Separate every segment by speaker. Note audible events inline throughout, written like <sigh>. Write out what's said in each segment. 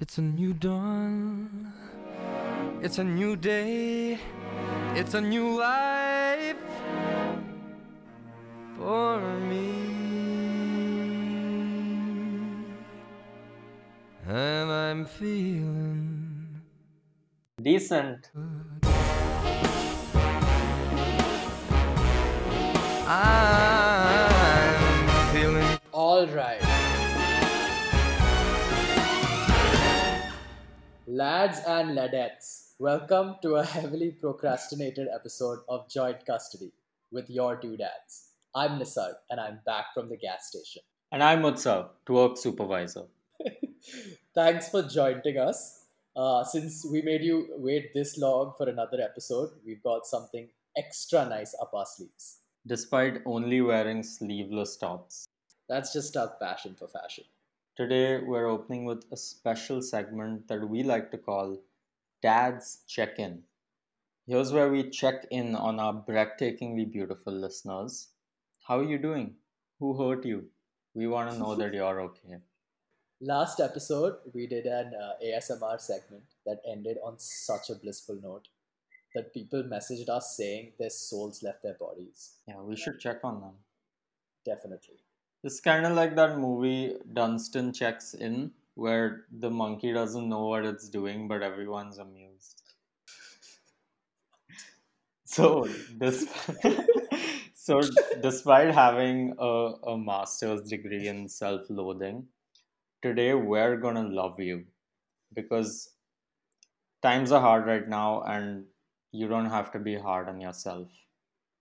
Speaker 1: It's a new dawn. It's a new day. It's a new life for me. And I'm feeling
Speaker 2: Decent.
Speaker 1: I'm
Speaker 3: Lads and ladettes, welcome to a heavily procrastinated episode of Joint Custody with your two dads. I'm Nisar and I'm back from the gas station.
Speaker 2: And I'm Utsav, work supervisor. <laughs>
Speaker 3: Thanks for joining us. Uh, since we made you wait this long for another episode, we've got something extra nice up our sleeves.
Speaker 2: Despite only wearing sleeveless tops.
Speaker 3: That's just our passion for fashion.
Speaker 2: Today we're opening with a special segment that we like to call Dad's Check In. Here's where we check in on our breathtakingly beautiful listeners. How are you doing? Who hurt you? We want to know that you're okay.
Speaker 3: Last episode, we did an uh, ASMR segment that ended on such a blissful note that people messaged us saying their souls left their bodies.
Speaker 2: Yeah, we should check on them.
Speaker 3: Definitely.
Speaker 2: It's kind of like that movie Dunstan Checks In, where the monkey doesn't know what it's doing, but everyone's amused. <laughs> So, this, <laughs> so despite having a, a master's degree in self-loathing, today we're gonna love you because times are hard right now, and you don't have to be hard on yourself.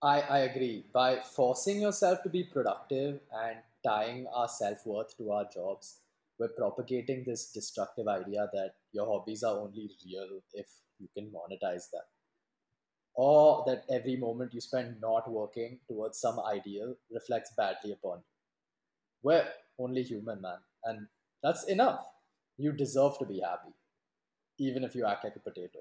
Speaker 3: I, I agree. By forcing yourself to be productive and tying our self worth to our jobs, we're propagating this destructive idea that your hobbies are only real if you can monetize them. Or that every moment you spend not working towards some ideal reflects badly upon you. We're only human, man. And that's enough. You deserve to be happy, even if you act like a potato.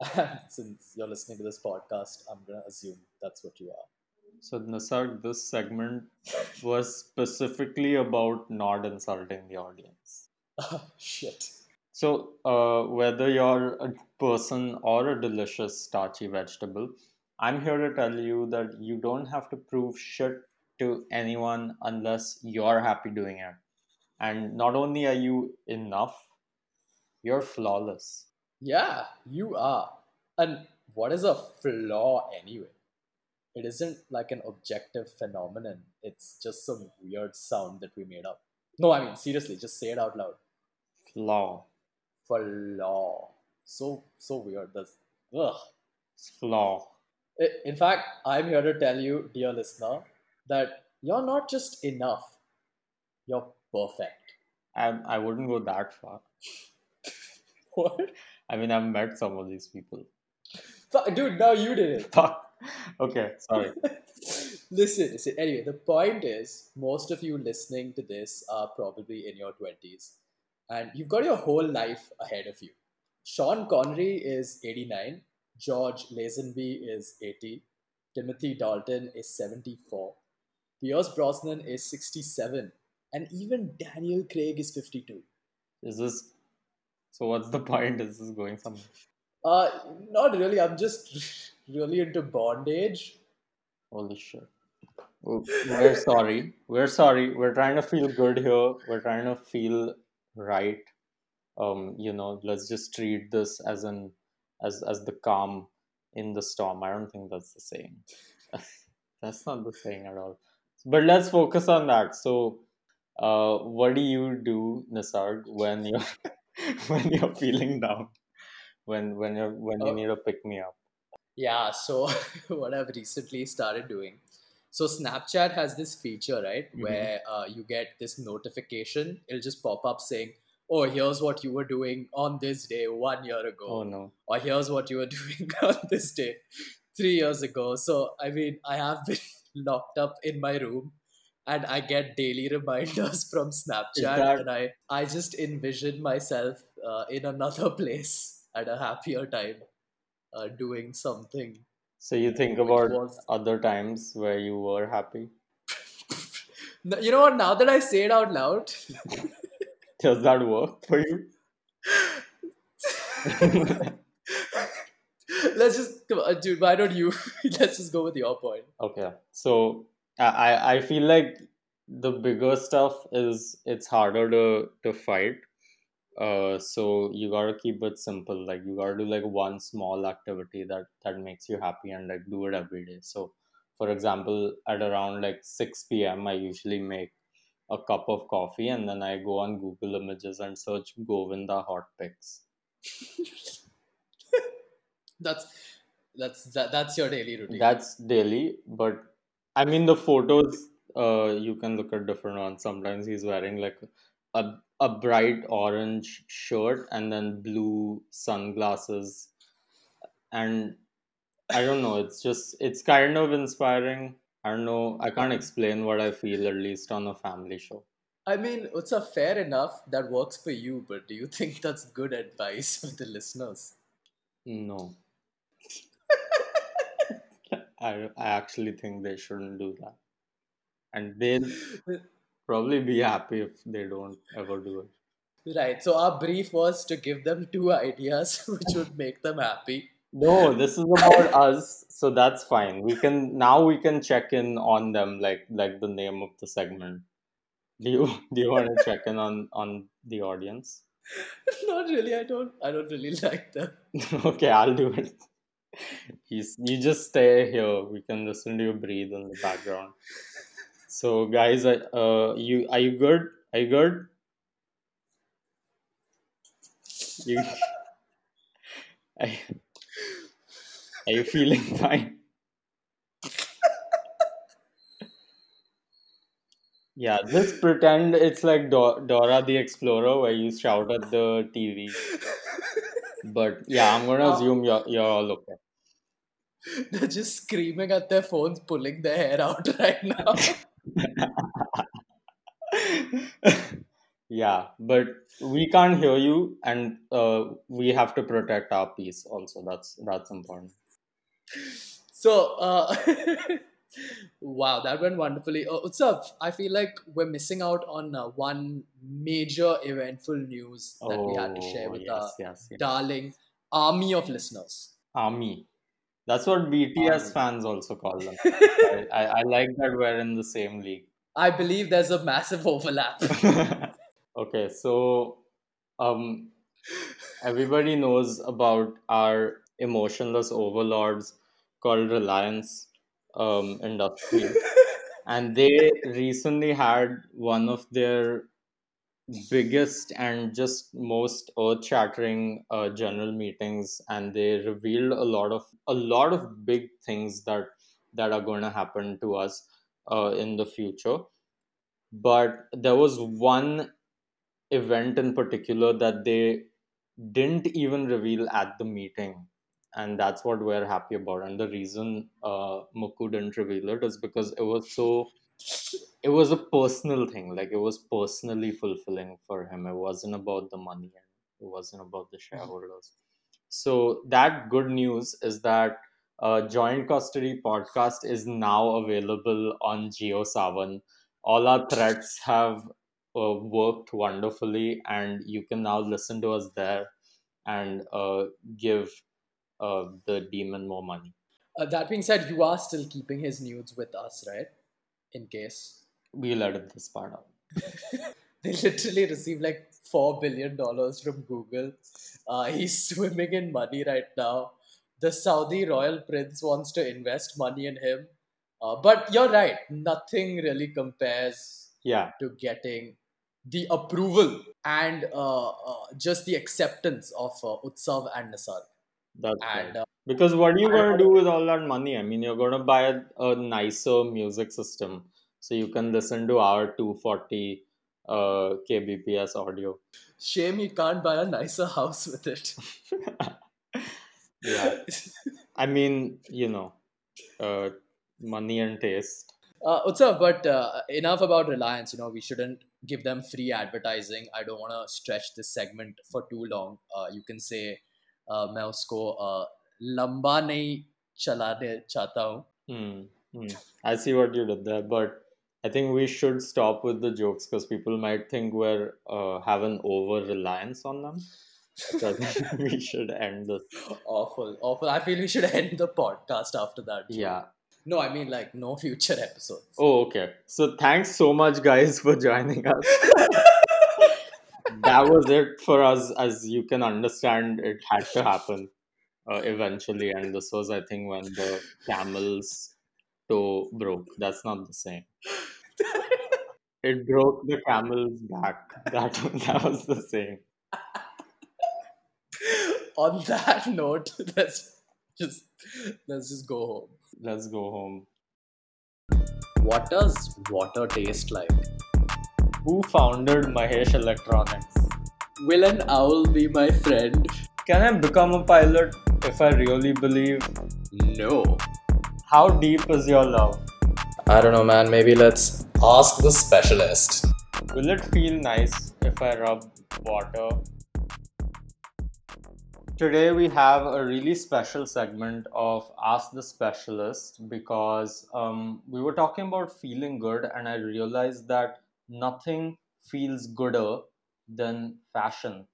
Speaker 3: <laughs> And since you're listening to this podcast, I'm going to assume that's what you are.
Speaker 2: So, Nisarg, this segment was specifically about not insulting the audience. <laughs>
Speaker 3: Shit.
Speaker 2: So, uh, whether you're a person or a delicious starchy vegetable, I'm here to tell you that you don't have to prove shit to anyone unless you're happy doing it. And not only are you enough, you're flawless.
Speaker 3: Yeah, you are. And what is a flaw anyway? It isn't like an objective phenomenon, it's just some weird sound that we made up. No, I mean, seriously, just say it out loud.
Speaker 2: Flaw.
Speaker 3: Flaw. So, so weird. That's, ugh.
Speaker 2: Flaw.
Speaker 3: In fact, I'm here to tell you, dear listener, that you're not just enough, you're perfect.
Speaker 2: I, I wouldn't go that far. <laughs>
Speaker 3: What?
Speaker 2: I mean, I've met some of these people.
Speaker 3: Dude, now you did it.
Speaker 2: Fuck. Okay, sorry. <laughs>
Speaker 3: listen, listen. Anyway, the point is, most of you listening to this are probably in your 20s, and you've got your whole life ahead of you. Sean Connery is 89, George Lazenby is 80, Timothy Dalton is 74, Pierce Brosnan is 67, and even Daniel Craig is 52.
Speaker 2: Is this so? What's the point? Is this going somewhere?
Speaker 3: Uh, not really. I'm just <laughs> really into bondage.
Speaker 2: Holy shit. We're sorry. We're sorry. We're trying to feel good here. We're trying to feel right. Um, you know, let's just treat this as an as as the calm in the storm. I don't think that's the saying. <laughs> that's not the saying at all. But let's focus on that. So, uh, what do you do, Nisarg, when you're <laughs> when you're feeling down? When when you're when you
Speaker 3: Oh.
Speaker 2: need to pick me up?
Speaker 3: Yeah, so <laughs> what I've recently started doing. So Snapchat has this feature, right,
Speaker 2: Mhm.
Speaker 3: where uh, you get this notification. It'll just pop up saying, "Oh, here's what you were doing on this day one year ago,"
Speaker 2: Oh no.
Speaker 3: or "Here's what you were <laughs> doing on this day three years ago." So I mean, I have been <laughs> locked up in my room, and I get daily reminders from Snapchat,
Speaker 2: that-
Speaker 3: and I I just envision myself uh, in another place at a happier time, uh, doing something
Speaker 2: So you think about
Speaker 3: was
Speaker 2: other times where you were happy? <laughs>
Speaker 3: You know what? Now that I say it out loud, <laughs>
Speaker 2: Does that work for you? <laughs>
Speaker 3: Let's just come on, dude. Why don't you? Let's just go with your point.
Speaker 2: Okay, so I I feel like the bigger stuff is it's harder to to fight. Uh, so you gotta keep it simple. Like you gotta do like one small activity that that makes you happy and like do it every day. So, for example, at around like six p.m., I usually make a cup of coffee and then I go on Google Images and search Govinda hot pics. <laughs>
Speaker 3: That's that's that, that's your daily routine.
Speaker 2: That's daily, but I mean the photos. Uh, you can look at different ones. Sometimes he's wearing like a a bright orange shirt and then blue sunglasses, and I don't know. It's just it's kind of inspiring. I don't know. I can't explain what I feel at least on a family show.
Speaker 3: I mean, it's a fair enough that works for you, but do you think that's good advice for the listeners?
Speaker 2: No. <laughs> I I actually think they shouldn't do that. And they'll <laughs> probably be happy if they don't ever do it.
Speaker 3: Right. So our brief was to give them two <laughs> ideas <laughs> which would make them happy.
Speaker 2: No, this is about <laughs> us, so that's fine. We can now we can check in on them like like the name of the segment. Do you do you want to check in on on the audience?
Speaker 3: Not really. I don't. I don't really like them.
Speaker 2: okay, I'll do it. You, you just stay here. We can listen to you breathe in the background. So, guys, uh, you are you good? Are you good? You <laughs> are, are you feeling <laughs> fine? Yeah, just pretend it's like Do- Dora the Explorer where you shout at the TV. But yeah, I'm gonna
Speaker 3: Uh,
Speaker 2: assume you're you're all okay.
Speaker 3: They're just screaming at their phones, pulling their hair out <laughs> right now. <laughs>
Speaker 2: yeah, but we can't hear you, and uh, we have to protect our peace. Also, that's that's important.
Speaker 3: So, uh, <laughs> wow, that went wonderfully. Uh, Utsav, I feel like we're missing out on uh, one major eventful news that we had to share
Speaker 2: Oh,
Speaker 3: with
Speaker 2: yes,
Speaker 3: our
Speaker 2: yes, yes.
Speaker 3: darling army of listeners.
Speaker 2: Army. That's what BTS
Speaker 3: Army.
Speaker 2: fans also call them. I, <laughs> I, I like that we're in the same league.
Speaker 3: I believe there's a massive overlap. <laughs>
Speaker 2: okay, so um, everybody knows about our emotionless overlords called Reliance um, Industry, <laughs> and they recently had one of their biggest and just most earth-shattering uh, general meetings, and they revealed a lot of a lot of big things that that are going to happen to us uh, in the future. But there was one event in particular that they didn't even reveal at the meeting and that's what we're happy about and the reason uh Muku didn't reveal it is because it was so it was a personal thing like it was personally fulfilling for him. It wasn't about the money and it wasn't about the shareholders. So that good news is that uh, joint custody podcast is now available on JioSaavn all our threats have uh, worked wonderfully and you can now listen to us there and uh, give uh, the demon more money.
Speaker 3: Uh, that being said, you are still keeping his nudes with us, right? In case.
Speaker 2: we'll edit this part out <laughs>
Speaker 3: They literally received like $4 billion from Google. Uh, he's swimming in money right now. The Saudi royal prince wants to invest money in him. Uh, but you're right, nothing really compares
Speaker 2: yeah
Speaker 3: to getting the approval and uh, uh, just the acceptance of uh, Utsav and Nasar.
Speaker 2: That's
Speaker 3: And
Speaker 2: right
Speaker 3: uh,
Speaker 2: because what are you going to do with all that money i mean you're going to buy a, a nicer music system so you can listen to our 240 uh, kbps audio
Speaker 3: shame he can't buy a nicer house with it. <laughs>
Speaker 2: yeah i mean you know uh, money and taste
Speaker 3: Uh, Utsav, but uh, enough about Reliance. You know, we shouldn't give them free advertising. I don't want to stretch this segment for too long. Uh, you can say, uh, मैं उसको uh, लंबा नहीं चलाने चाहता हूँ.
Speaker 2: Hmm. hmm. I see what you did there, but I think we should stop with the jokes because people might think we're uh, have an over reliance on them. So I think <laughs> we should end this.
Speaker 3: Awful, awful. I feel we should end the podcast after that. joke.
Speaker 2: Yeah.
Speaker 3: No, I mean like no future episodes.
Speaker 2: Oh, okay. So thanks so much, guys, for joining us. <laughs> that was it for us. As you can understand, it had to happen uh, eventually, and this was, I think, when the camel's toe broke. That's not the same. It broke the camel's back. That that was the same.
Speaker 3: On that note, <laughs> let's just let's just go home.
Speaker 2: Let's go home.
Speaker 3: What does water taste like?
Speaker 2: Who founded Mahesh Electronics?
Speaker 3: Will an owl be my friend?
Speaker 2: Can I become a pilot if I really believe?
Speaker 3: No.
Speaker 2: How deep is your love?
Speaker 3: I don't know, man. Maybe let's ask the specialist.
Speaker 2: Will it feel nice if I rub water? Today we have a really special segment of Ask the Specialist because um, we were talking about feeling good, and I realized that nothing feels gooder than fashion.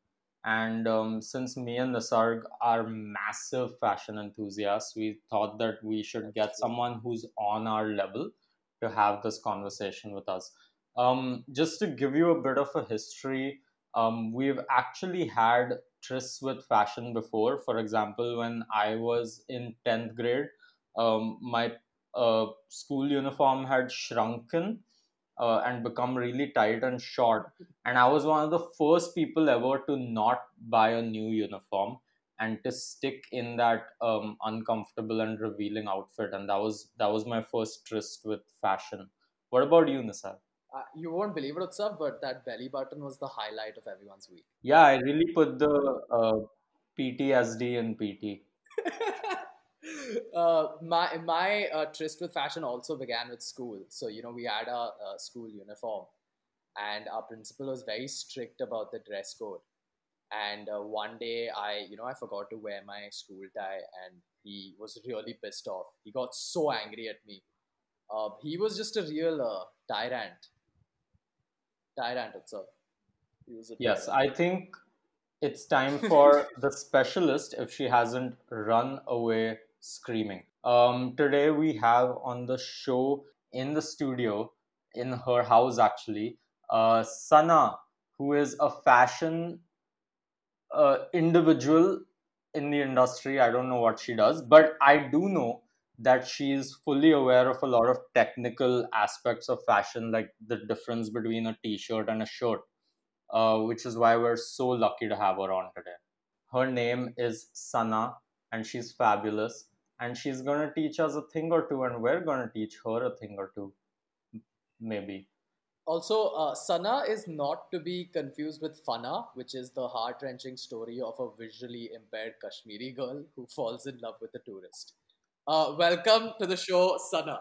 Speaker 2: And um, since me and Nisarg are massive fashion enthusiasts, we thought that we should get someone who's on our level to have this conversation with us. Um, just to give you a bit of a history, um, we've actually had trysts with fashion before. For example, when I was in 10th grade, um, my uh, school uniform had shrunken uh, and become really tight and short. And I was one of the first people ever to not buy a new uniform and to stick in that um, uncomfortable and revealing outfit. And that was that was my first tryst with fashion. What about you, Nisar?
Speaker 3: Uh, you won't believe it, Utsav, but that belly button was the highlight of everyone's week.
Speaker 2: Yeah, I really put the uh, PTSD in PT. <laughs>
Speaker 3: uh, my my uh, tryst with fashion also began with school. So you know we had a, a school uniform, and our principal was very strict about the dress code. And uh, one day I you know I forgot to wear my school tie, and he was really pissed off. He got so angry at me. Uh, he was just a real uh, tyrant. Tyrant itself. He was a
Speaker 2: Yes,
Speaker 3: tyrant.
Speaker 2: I think it's time for the specialist if she hasn't run away screaming. Um, today we have on the show in the studio, in her house actually, uh, Sana, who is a fashion uh, individual in the industry. I don't know what she does, but I do know that she is fully aware of a lot of technical aspects of fashion, like the difference between a t shirt and a shirt uh, which is why we're so lucky to have her on today. Her name is Sana, and she's fabulous. And she's going to teach us a thing or two, and we're going to teach her a thing or two, maybe.
Speaker 3: Also, uh, Sana is not to be confused with Fanaa, which is the heart wrenching story of a visually impaired Kashmiri girl who falls in love with a tourist. Uh, welcome to the show, Sana.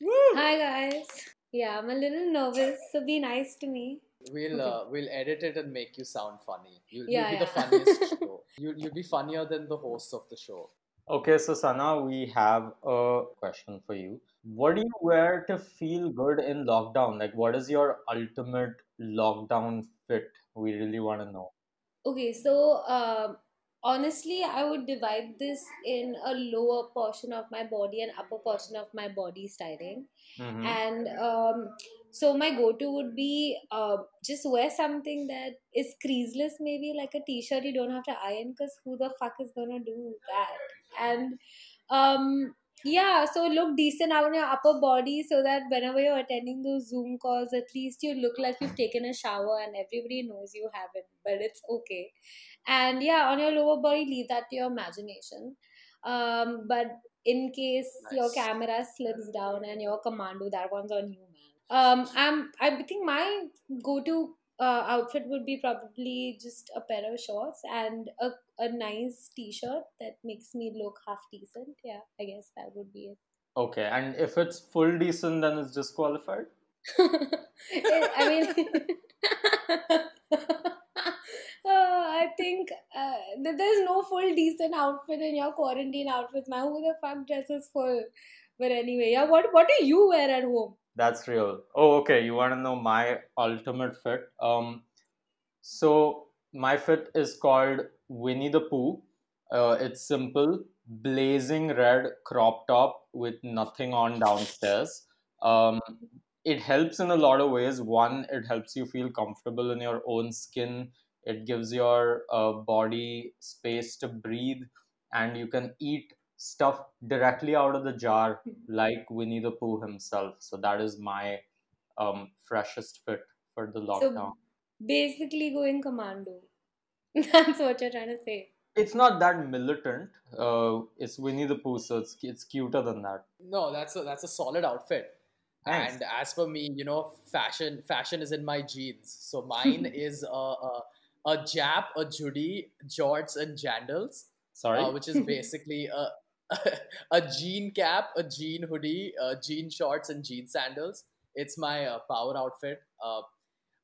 Speaker 3: Woo!
Speaker 4: Hi guys. Yeah, I'm a little nervous, so be nice to me.
Speaker 3: We'll uh, we'll edit it and make you sound funny. You'll,
Speaker 4: Yeah,
Speaker 3: you'll be the funniest <laughs> show. You, you'll be funnier than the hosts of the show.
Speaker 2: Okay, so Sana, we have a question for you. What do you wear to feel good in lockdown? Like, what is your ultimate lockdown fit? We really want to know.
Speaker 4: Okay, so um, honestly, I would divide this in a lower portion of my body and upper portion of my body styling.
Speaker 2: Mhm.
Speaker 4: And um, so my go-to would be uh, just wear something that is creaseless, maybe like a t-shirt you don't have to iron, because who the fuck is gonna do that? And um, yeah, so look decent out on your upper body so that whenever you're attending those Zoom calls, at least you look like you've taken a shower and everybody knows you haven't, but it's okay. And yeah, on your lower body, leave that to your imagination. Um, but in case your
Speaker 3: Nice.
Speaker 4: camera slips down and you're commando, that one's on you, man. Um, I'm, I think my go-to uh, outfit would be probably just a pair of shorts and a, a nice t-shirt that makes me look half decent. Yeah, I guess that would be it.
Speaker 2: Okay, and if it's full decent, then it's disqualified? <laughs>
Speaker 4: I mean, uh, <laughs> I think uh, there's no full decent outfit in your quarantine outfits, man. Who the fuck dresses full? But anyway, yeah. What what do you wear at home?
Speaker 2: That's real. Oh, okay. You want to know my ultimate fit? Um, so my fit is called Winnie the Pooh. Uh, it's simple, blazing red crop top with nothing on downstairs. Um, it helps in a lot of ways. One, it helps you feel comfortable in your own skin. It gives your uh, body space to breathe, and you can eat stuff directly out of the jar, like Winnie the Pooh himself. So that is my um, freshest fit for the lockdown.
Speaker 4: So basically, going commando. <laughs> That's what you're trying to say.
Speaker 2: It's not that militant. Uh, it's Winnie the Pooh, so it's it's cuter than that.
Speaker 3: No, that's a that's a solid outfit.
Speaker 2: Thanks.
Speaker 3: And as for me, you know, fashion fashion is in my genes. So <laughs> mine is a a, a jap, a judy, jorts, and jandals,
Speaker 2: Sorry.
Speaker 3: uh, which is basically a <laughs> a jean cap, a jean hoodie, uh, jean shorts, and jean sandals. It's my uh, power outfit. Uh,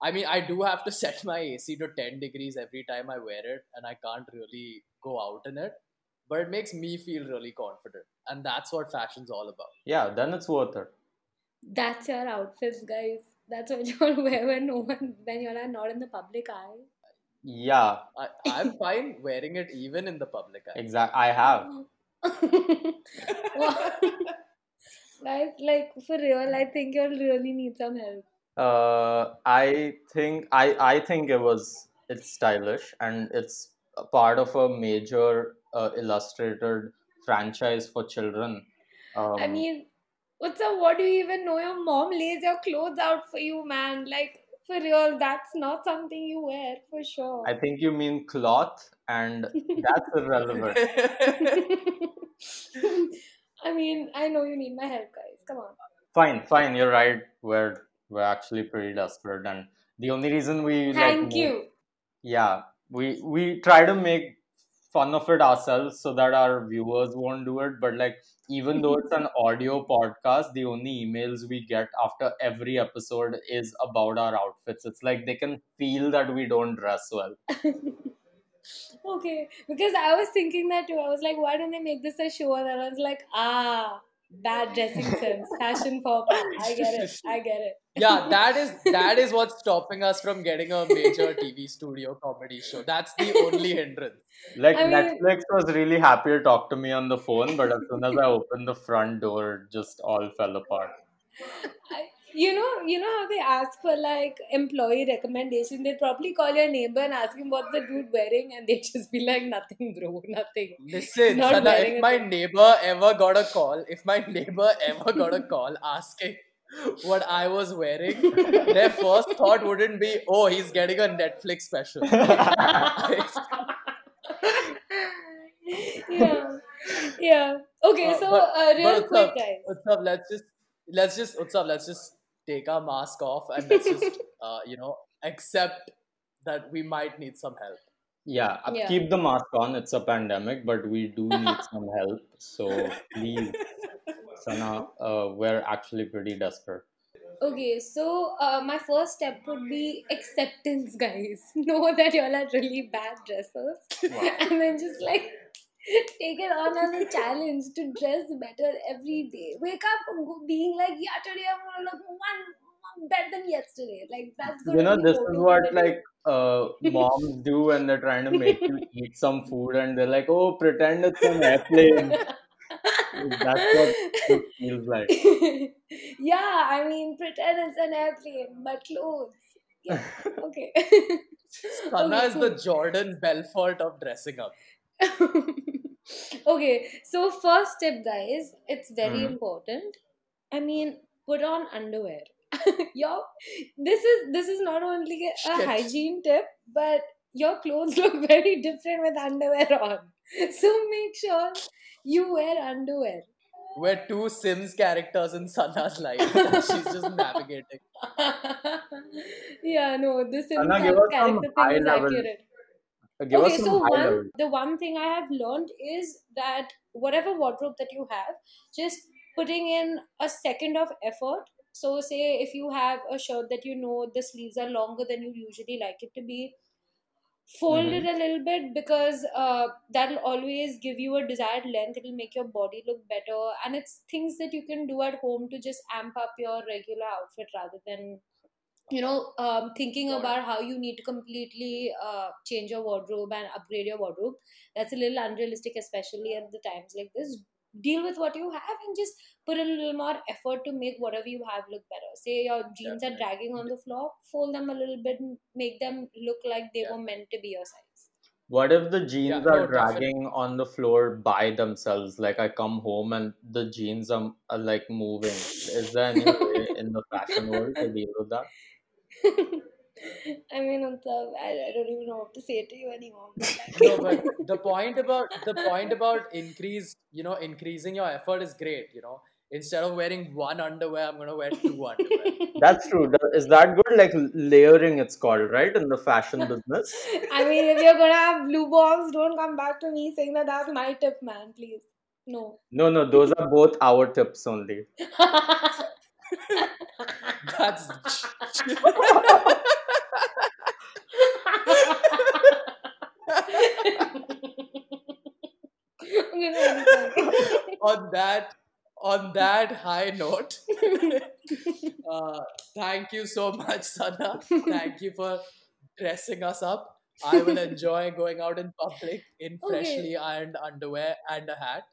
Speaker 3: I mean, I do have to <laughs> set my AC to 10 degrees every time I wear it, and I can't really go out in it. But it makes me feel really confident, and that's what fashion's all about.
Speaker 2: yeah, then it's worth it.
Speaker 4: That's your outfits, guys. That's what <laughs> you'll wear when no one, when you're not in the public eye.
Speaker 2: Yeah,
Speaker 3: I, I'm <laughs> fine wearing it even in the public eye.
Speaker 2: Exactly, I have.
Speaker 4: Wow. Guys, like for real, I think you'll really need some help.
Speaker 2: Uh, I think I I think it was it's stylish and it's a part of a major uh, illustrated franchise for children. Um,
Speaker 4: I mean, what's up? What do you even know? Your mom lays your clothes out for you, man. Like, for real, that's not something you wear for sure.
Speaker 2: I think you mean cloth, and that's irrelevant. <laughs>
Speaker 4: I mean, I know you need my help, guys. Come on.
Speaker 2: Fine, fine, you're right. We're we're actually pretty desperate, and the only reason we like
Speaker 4: Thank
Speaker 2: move-
Speaker 4: you.
Speaker 2: yeah we we try to make fun of it ourselves so that our viewers won't do it but like even though it's an <laughs> audio podcast the only emails we get after every episode is about our outfits it's like they can feel that we don't dress well <laughs>
Speaker 4: Okay, because I was thinking that too. I was like, why don't they make this a show? And I was like, ah, bad dressing sense, fashion pop. I get it. I get it.
Speaker 3: yeah, that is that is what's stopping us from getting a major TV studio comedy show. That's the only hindrance.
Speaker 2: like
Speaker 4: I mean-
Speaker 2: netflix was really happy to talk to me on the phone but as soon as i opened the front door just all fell apart
Speaker 4: I, you know, you know how they ask for like employee recommendation. They'd probably call your neighbor and ask him what's the dude wearing, and they'd <laughs> just be like, nothing, bro, nothing.
Speaker 3: Listen, Sana, if my
Speaker 4: thing.
Speaker 3: neighbor ever got a call, if my neighbor ever got a <laughs> call asking what I was wearing, their first thought wouldn't be, oh, he's getting a Netflix special. <laughs>
Speaker 4: yeah, yeah. Okay,
Speaker 3: Uh,
Speaker 4: so
Speaker 3: but-
Speaker 4: uh, real
Speaker 3: but
Speaker 4: quick,
Speaker 3: Utsav,
Speaker 4: guys.
Speaker 3: Utsav, let's just let's just Utsav, let's just take our mask off and let's just <laughs> uh, you know accept that we might need some help.
Speaker 2: yeah, uh,
Speaker 4: Yeah.
Speaker 2: keep the mask on it's a pandemic but we do <laughs> need some help so please sana uh, we're actually pretty desperate
Speaker 4: Okay, so uh, my first step would be acceptance, guys. <laughs> Know that y'all are really bad dressers, and then just like take it on as a challenge to dress better every day. Wake up being like, yeah, today I'm gonna look one, one better than yesterday. Like that's gonna
Speaker 2: you know
Speaker 4: be
Speaker 2: this is
Speaker 4: motivating.
Speaker 2: what like uh, moms do when they're trying to make you <laughs> eat some food and they're like oh pretend it's an airplane that's what it feels like <laughs>
Speaker 4: yeah, I mean, pretend it's an airplane, but clothes. Yeah, <laughs> okay.
Speaker 3: Sana
Speaker 4: Okay,
Speaker 3: is the. Jordan Belfort of dressing up. <laughs>
Speaker 4: okay, so first tip, guys, it's very
Speaker 2: Mhm.
Speaker 4: important. I mean, put on underwear. <laughs> Yo, this is this is not only a
Speaker 3: Shit.
Speaker 4: hygiene tip, but your clothes <laughs> look very different with underwear on. So make sure you wear underwear.
Speaker 3: We're two Sims characters in Sana's life. that She's just navigating.
Speaker 4: yeah, no, this is
Speaker 2: Anna, give us some
Speaker 4: character thing
Speaker 2: high
Speaker 4: is
Speaker 2: level-
Speaker 4: accurate.
Speaker 2: Give
Speaker 4: okay, so one
Speaker 2: level
Speaker 4: the one thing I have learned is that whatever wardrobe that you have, just putting in a second of effort. So say if you have a shirt that you know the sleeves are longer than you usually like it to be, fold
Speaker 2: Mhm.
Speaker 4: it a little bit because uh, that'll always give you a desired length. It'll make your body look better, and it's things that you can do at home to just amp up your regular outfit rather than you know um, thinking
Speaker 3: Got it.
Speaker 4: about how you need to completely uh, change your wardrobe and upgrade your wardrobe that's a little unrealistic especially at the times like this. Deal with what you have and just put a little more effort to make whatever you have look better. Say your jeans are dragging on the floor fold them a little bit and make them look like they were meant to be your size
Speaker 2: What if the jeans
Speaker 3: Yeah,
Speaker 2: are
Speaker 3: no, definitely.
Speaker 2: dragging on the floor by themselves? Like I come home and the jeans are, are like moving. Is there any way in the fashion world to deal with that? <laughs>
Speaker 4: I mean, Utsav, I, I don't even know what to say to you anymore. But like,
Speaker 3: no, but the point about the point about increase, you know, increasing your effort is great. You know, instead of wearing one underwear, I'm gonna wear two <laughs> underwear.
Speaker 2: That's true. Is that good? Like layering, it's called, right? In the fashion <laughs> business.
Speaker 4: I mean, if you're gonna have blue balls, don't come back to me saying that that's my tip, man. Please, no.
Speaker 2: No, no, those are both our tips only. <laughs>
Speaker 3: That's on that on that high note. <laughs> uh, thank you so much, Sana. Thank you for dressing us up. I will enjoy going out in public in
Speaker 4: Okay.
Speaker 3: freshly ironed underwear and a hat.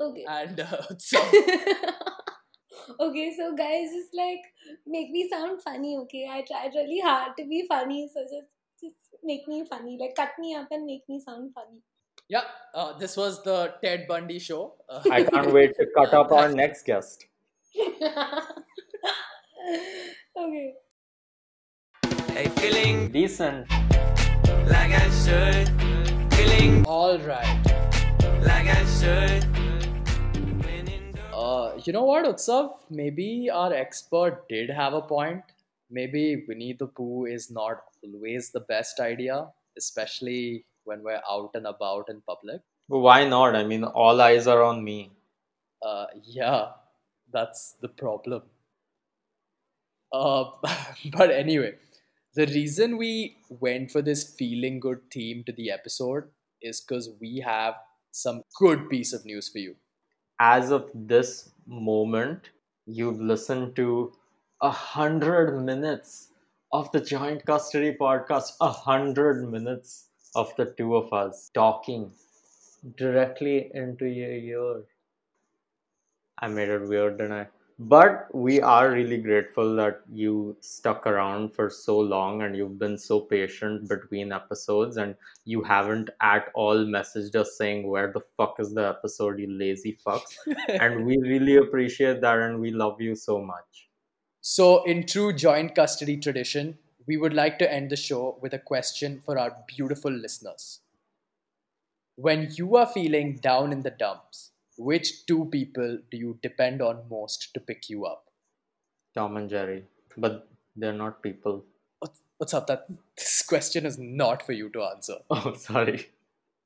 Speaker 4: okay.
Speaker 3: And uh, <laughs> so,
Speaker 4: okay, so guys, just like make me sound funny, okay? I tried really hard to be funny, so just just make me funny. Like cut me up and make me sound funny.
Speaker 3: Yeah, uh, this was the Ted Bundy show. Uh,
Speaker 2: I can't wait to cut up our next guest. <laughs>
Speaker 4: okay.
Speaker 1: Hey, feeling
Speaker 2: Decent.
Speaker 1: like I should. Feeling
Speaker 3: all right.
Speaker 1: like I should. When
Speaker 3: Uh, you know what, Utsav? Maybe our expert did have a point. Maybe Winnie the Pooh is not always the best idea, especially when we're out and about in public.
Speaker 2: Why not? I mean, all eyes are on me.
Speaker 3: Uh, yeah, that's the problem. Uh, <laughs> but anyway, the reason we went for this feeling good theme to the episode is because we have some good piece of news for you.
Speaker 2: As of this moment, you've listened to a hundred minutes of the joint custody podcast. A hundred minutes of the two of us talking directly into your ear. I made it weird, didn't I? But we are really grateful that you stuck around for so long and you've been so patient between episodes and you haven't at all messaged us saying, Where the fuck is the episode, you lazy fucks? <laughs> and we really appreciate that and we love you so much.
Speaker 3: So, in true joint custody tradition, we would like to end the show with a question for our beautiful listeners. When you are feeling down in the dumps, which two people do you depend on most to pick you up?
Speaker 2: Tom and Jerry. But they're not people.
Speaker 3: What's, up? That this question is not for you to answer. <laughs>
Speaker 2: Oh, sorry.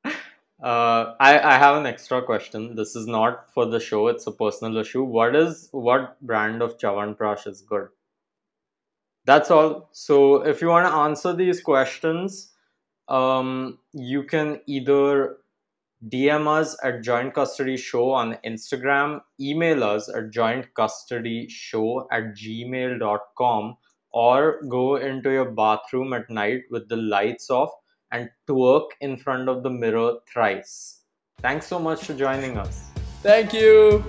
Speaker 2: Uh, I, I have an extra question. This is not for the show, it's a personal issue. What is what brand of Chyawanprash is good? That's all. So if you want to answer these questions, um, you can either DM us at Joint Custody Show on Instagram, email us at jointcustodyshow at gmail.com, or go into your bathroom at night with the lights off and twerk in front of the mirror thrice. Thanks so much for joining us.
Speaker 3: Thank you.